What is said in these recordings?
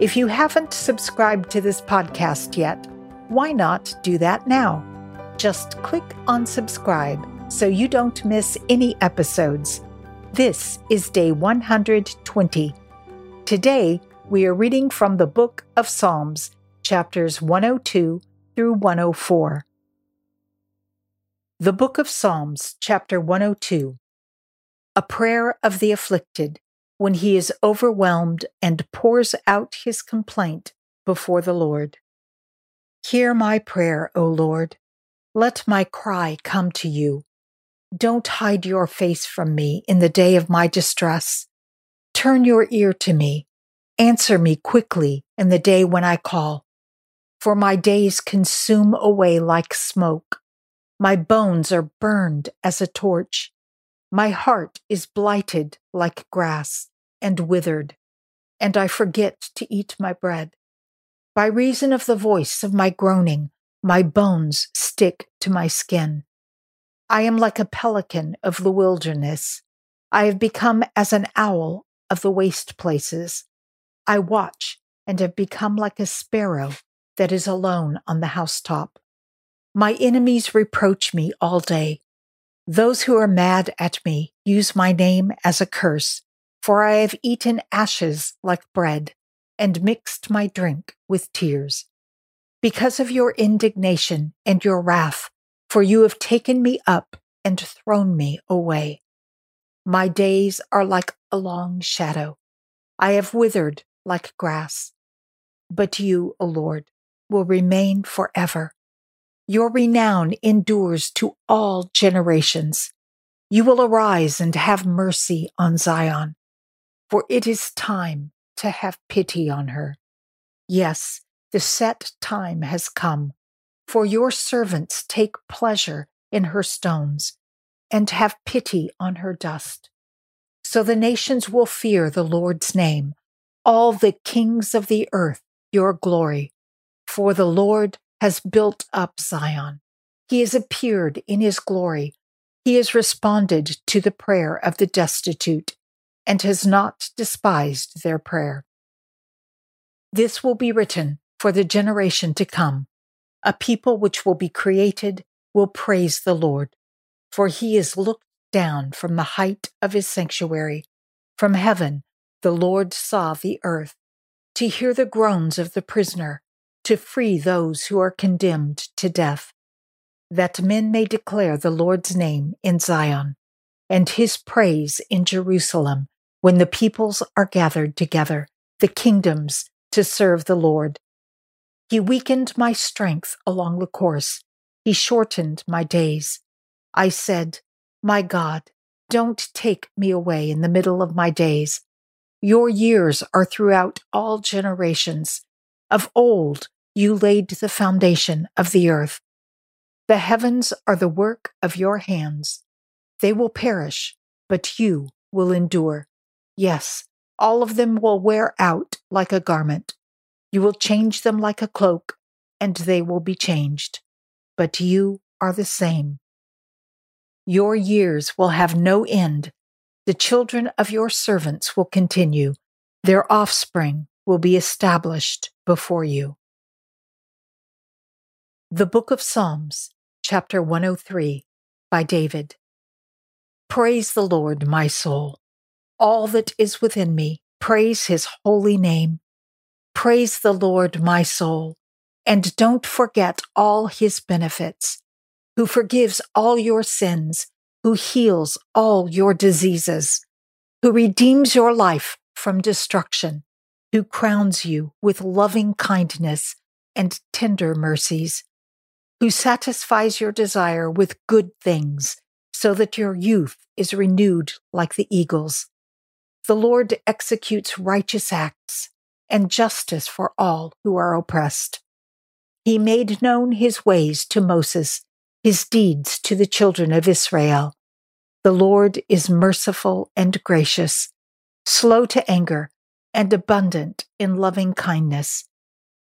If you haven't subscribed to this podcast yet, why not do that now? Just click on subscribe so you don't miss any episodes. This is day 120. Today, we are reading from the book of Psalms, chapters 102 through 104. The book of Psalms, chapter 102. A prayer of the afflicted when he is overwhelmed and pours out his complaint before the Lord. Hear my prayer, O Lord. Let my cry come to you. Don't hide your face from me in the day of my distress. Turn your ear to me. Answer me quickly in the day when I call. For my days consume away like smoke. My bones are burned as a torch. My heart is blighted like grass and withered, and I forget to eat my bread. By reason of the voice of my groaning, my bones stick to my skin. I am like a pelican of the wilderness. I have become as an owl of the waste places. I watch and have become like a sparrow that is alone on the housetop. My enemies reproach me all day. Those who are mad at me use my name as a curse, for I have eaten ashes like bread and mixed my drink with tears. Because of your indignation and your wrath, for you have taken me up and thrown me away. My days are like a long shadow. I have withered like grass. But you, O Lord, will remain forever. Your renown endures to all generations. You will arise and have mercy on Zion, for it is time to have pity on her. Yes, the set time has come, for your servants take pleasure in her stones and have pity on her dust. So the nations will fear the Lord's name, all the kings of the earth your glory, for the Lord has built up Zion. He has appeared in his glory. He has responded to the prayer of the destitute and has not despised their prayer. This will be written for the generation to come. A people which will be created will praise the Lord, for he is looked down from the height of his sanctuary. From heaven, the Lord saw the earth to hear the groans of the prisoner to free those who are condemned to death, that men may declare the Lord's name in Zion and his praise in Jerusalem when the peoples are gathered together, the kingdoms to serve the Lord. He weakened my strength along the course. He shortened my days. I said, My God, don't take me away in the middle of my days. Your years are throughout all generations. Of old, you laid the foundation of the earth. The heavens are the work of your hands. They will perish, but you will endure. Yes, all of them will wear out like a garment. You will change them like a cloak, and they will be changed. But you are the same. Your years will have no end. The children of your servants will continue. Their offspring will be established before you. The Book of Psalms, chapter 103, by David. Praise the Lord, my soul. All that is within me, praise his holy name. Praise the Lord, my soul, and don't forget all his benefits, who forgives all your sins, who heals all your diseases, who redeems your life from destruction, who crowns you with loving kindness and tender mercies who satisfies your desire with good things, so that your youth is renewed like the eagles. The Lord executes righteous acts and justice for all who are oppressed. He made known his ways to Moses, his deeds to the children of Israel. The Lord is merciful and gracious, slow to anger, and abundant in loving kindness.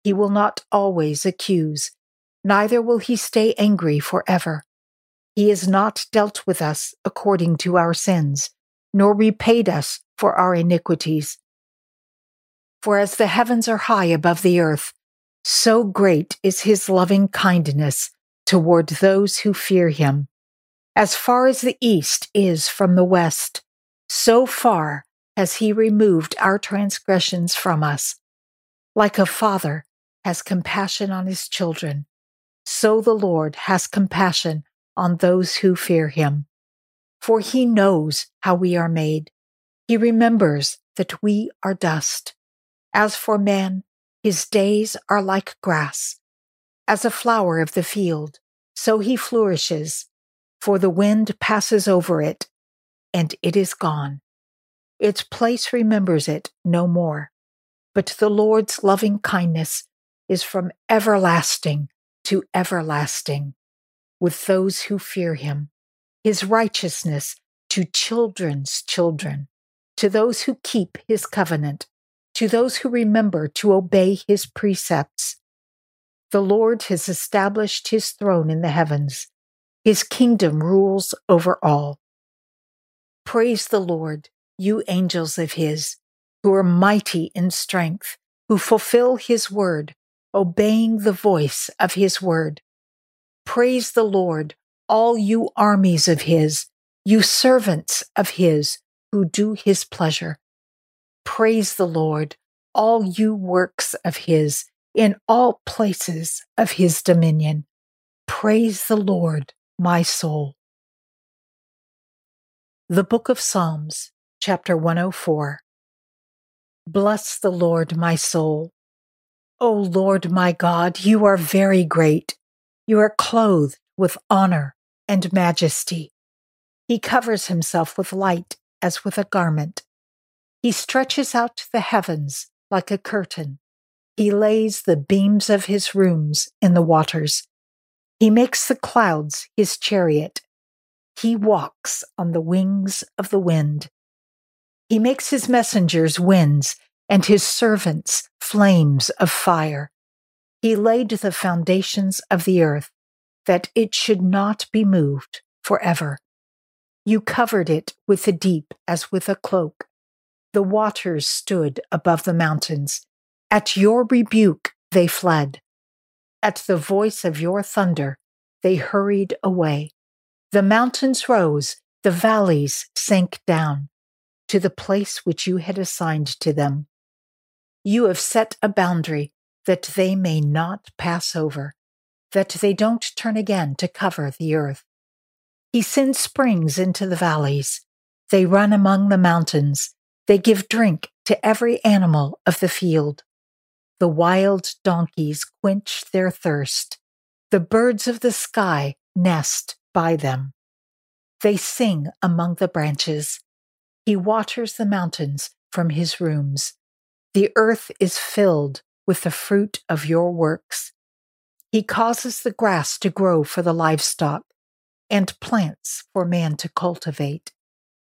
He will not always accuse, neither will he stay angry forever. He has not dealt with us according to our sins, nor repaid us for our iniquities. For as the heavens are high above the earth, so great is his loving kindness toward those who fear him. As far as the east is from the west, so far has he removed our transgressions from us. Like a father has compassion on his children, so the Lord has compassion on those who fear him. For he knows how we are made. He remembers that we are dust. As for man, his days are like grass. As a flower of the field, so he flourishes, for the wind passes over it, and it is gone. Its place remembers it no more. But the Lord's loving kindness is from everlasting to everlasting with those who fear him, his righteousness to children's children, to those who keep his covenant, to those who remember to obey his precepts. The Lord has established his throne in the heavens. His kingdom rules over all. Praise the Lord, you angels of his, who are mighty in strength, who fulfill his word, obeying the voice of his word. Praise the Lord, all you armies of his, you servants of his who do his pleasure. Praise the Lord, all you works of his in all places of his dominion. Praise the Lord, my soul. The Book of Psalms, chapter 104. Bless the Lord, my soul. O Lord my God, you are very great. You are clothed with honor and majesty. He covers himself with light as with a garment. He stretches out the heavens like a curtain. He lays the beams of his rooms in the waters. He makes the clouds his chariot. He walks on the wings of the wind. He makes his messengers winds and his servants flames of fire. He laid the foundations of the earth, that it should not be moved forever. You covered it with the deep as with a cloak. The waters stood above the mountains. At your rebuke they fled. At the voice of your thunder they hurried away. The mountains rose, the valleys sank down to the place which you had assigned to them. You have set a boundary that they may not pass over, that they don't turn again to cover the earth. He sends springs into the valleys. They run among the mountains. They give drink to every animal of the field. The wild donkeys quench their thirst. The birds of the sky nest by them. They sing among the branches. He waters the mountains from his rooms. The earth is filled with the fruit of your works. He causes the grass to grow for the livestock and plants for man to cultivate,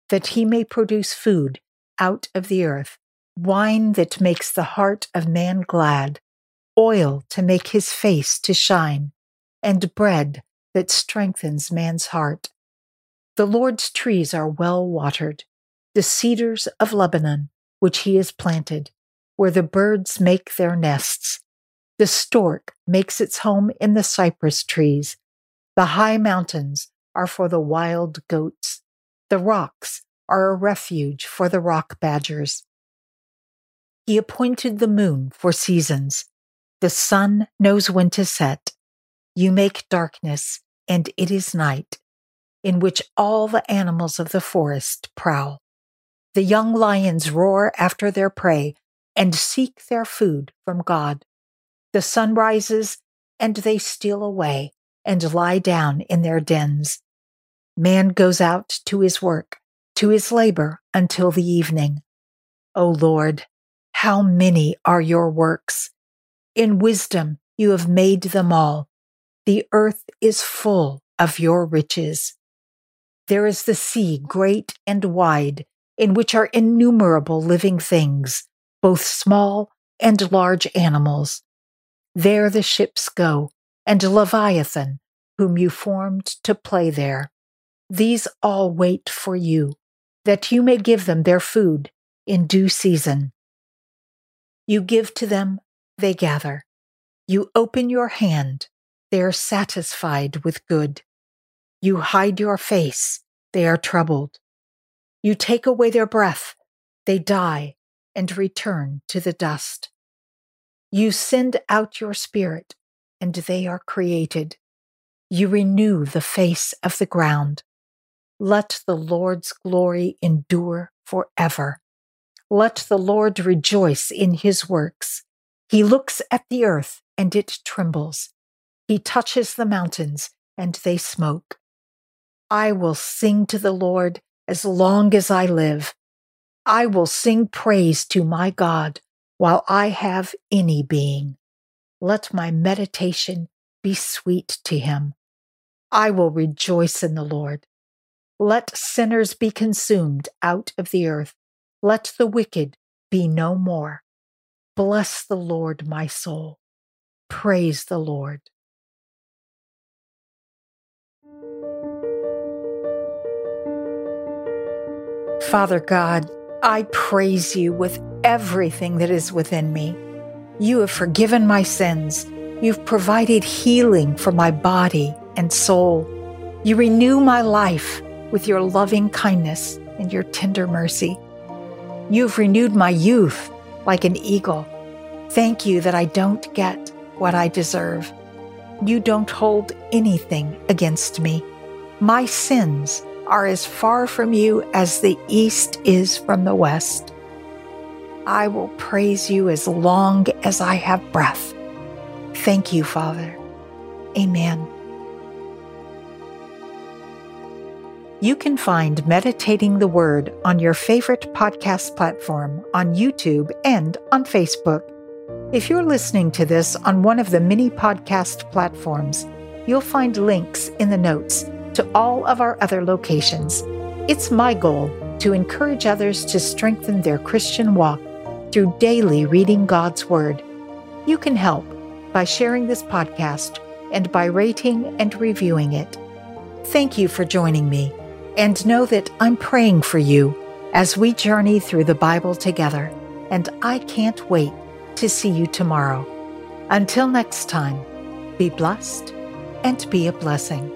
that he may produce food out of the earth, wine that makes the heart of man glad, oil to make his face to shine, and bread that strengthens man's heart. The Lord's trees are well watered, the cedars of Lebanon, which he has planted where the birds make their nests. The stork makes its home in the cypress trees. The high mountains are for the wild goats. The rocks are a refuge for the rock badgers. He appointed the moon for seasons. The sun knows when to set. You make darkness, and it is night, in which all the animals of the forest prowl. The young lions roar after their prey and seek their food from God. The sun rises, and they steal away and lie down in their dens. Man goes out to his work, to his labor until the evening. O Lord, how many are your works! In wisdom you have made them all. The earth is full of your riches. There is the sea, great and wide, in which are innumerable living things, both small and large animals. There the ships go, and Leviathan, whom you formed to play there. These all wait for you, that you may give them their food in due season. You give to them, they gather. You open your hand, they are satisfied with good. You hide your face, they are troubled. You take away their breath, they die and return to the dust. You send out your spirit, and they are created. You renew the face of the ground. Let the Lord's glory endure forever. Let the Lord rejoice in his works. He looks at the earth, and it trembles. He touches the mountains, and they smoke. I will sing to the Lord as long as I live. I will sing praise to my God while I have any being. Let my meditation be sweet to him. I will rejoice in the Lord. Let sinners be consumed out of the earth. Let the wicked be no more. Bless the Lord, my soul. Praise the Lord. Father God, I praise you with everything that is within me. You have forgiven my sins. You've provided healing for my body and soul. You renew my life with your loving kindness and your tender mercy. You've renewed my youth like an eagle. Thank you that I don't get what I deserve. You don't hold anything against me. My sins are as far from you as the east is from the west. I will praise you as long as I have breath. Thank you, Father. Amen. You can find Meditating the Word on your favorite podcast platform on YouTube and on Facebook. If you're listening to this on one of the many podcast platforms, you'll find links in the notes to all of our other locations. It's my goal to encourage others to strengthen their Christian walk through daily reading God's Word. You can help by sharing this podcast and by rating and reviewing it. Thank you for joining me, and know that I'm praying for you as we journey through the Bible together, and I can't wait to see you tomorrow. Until next time, be blessed and be a blessing.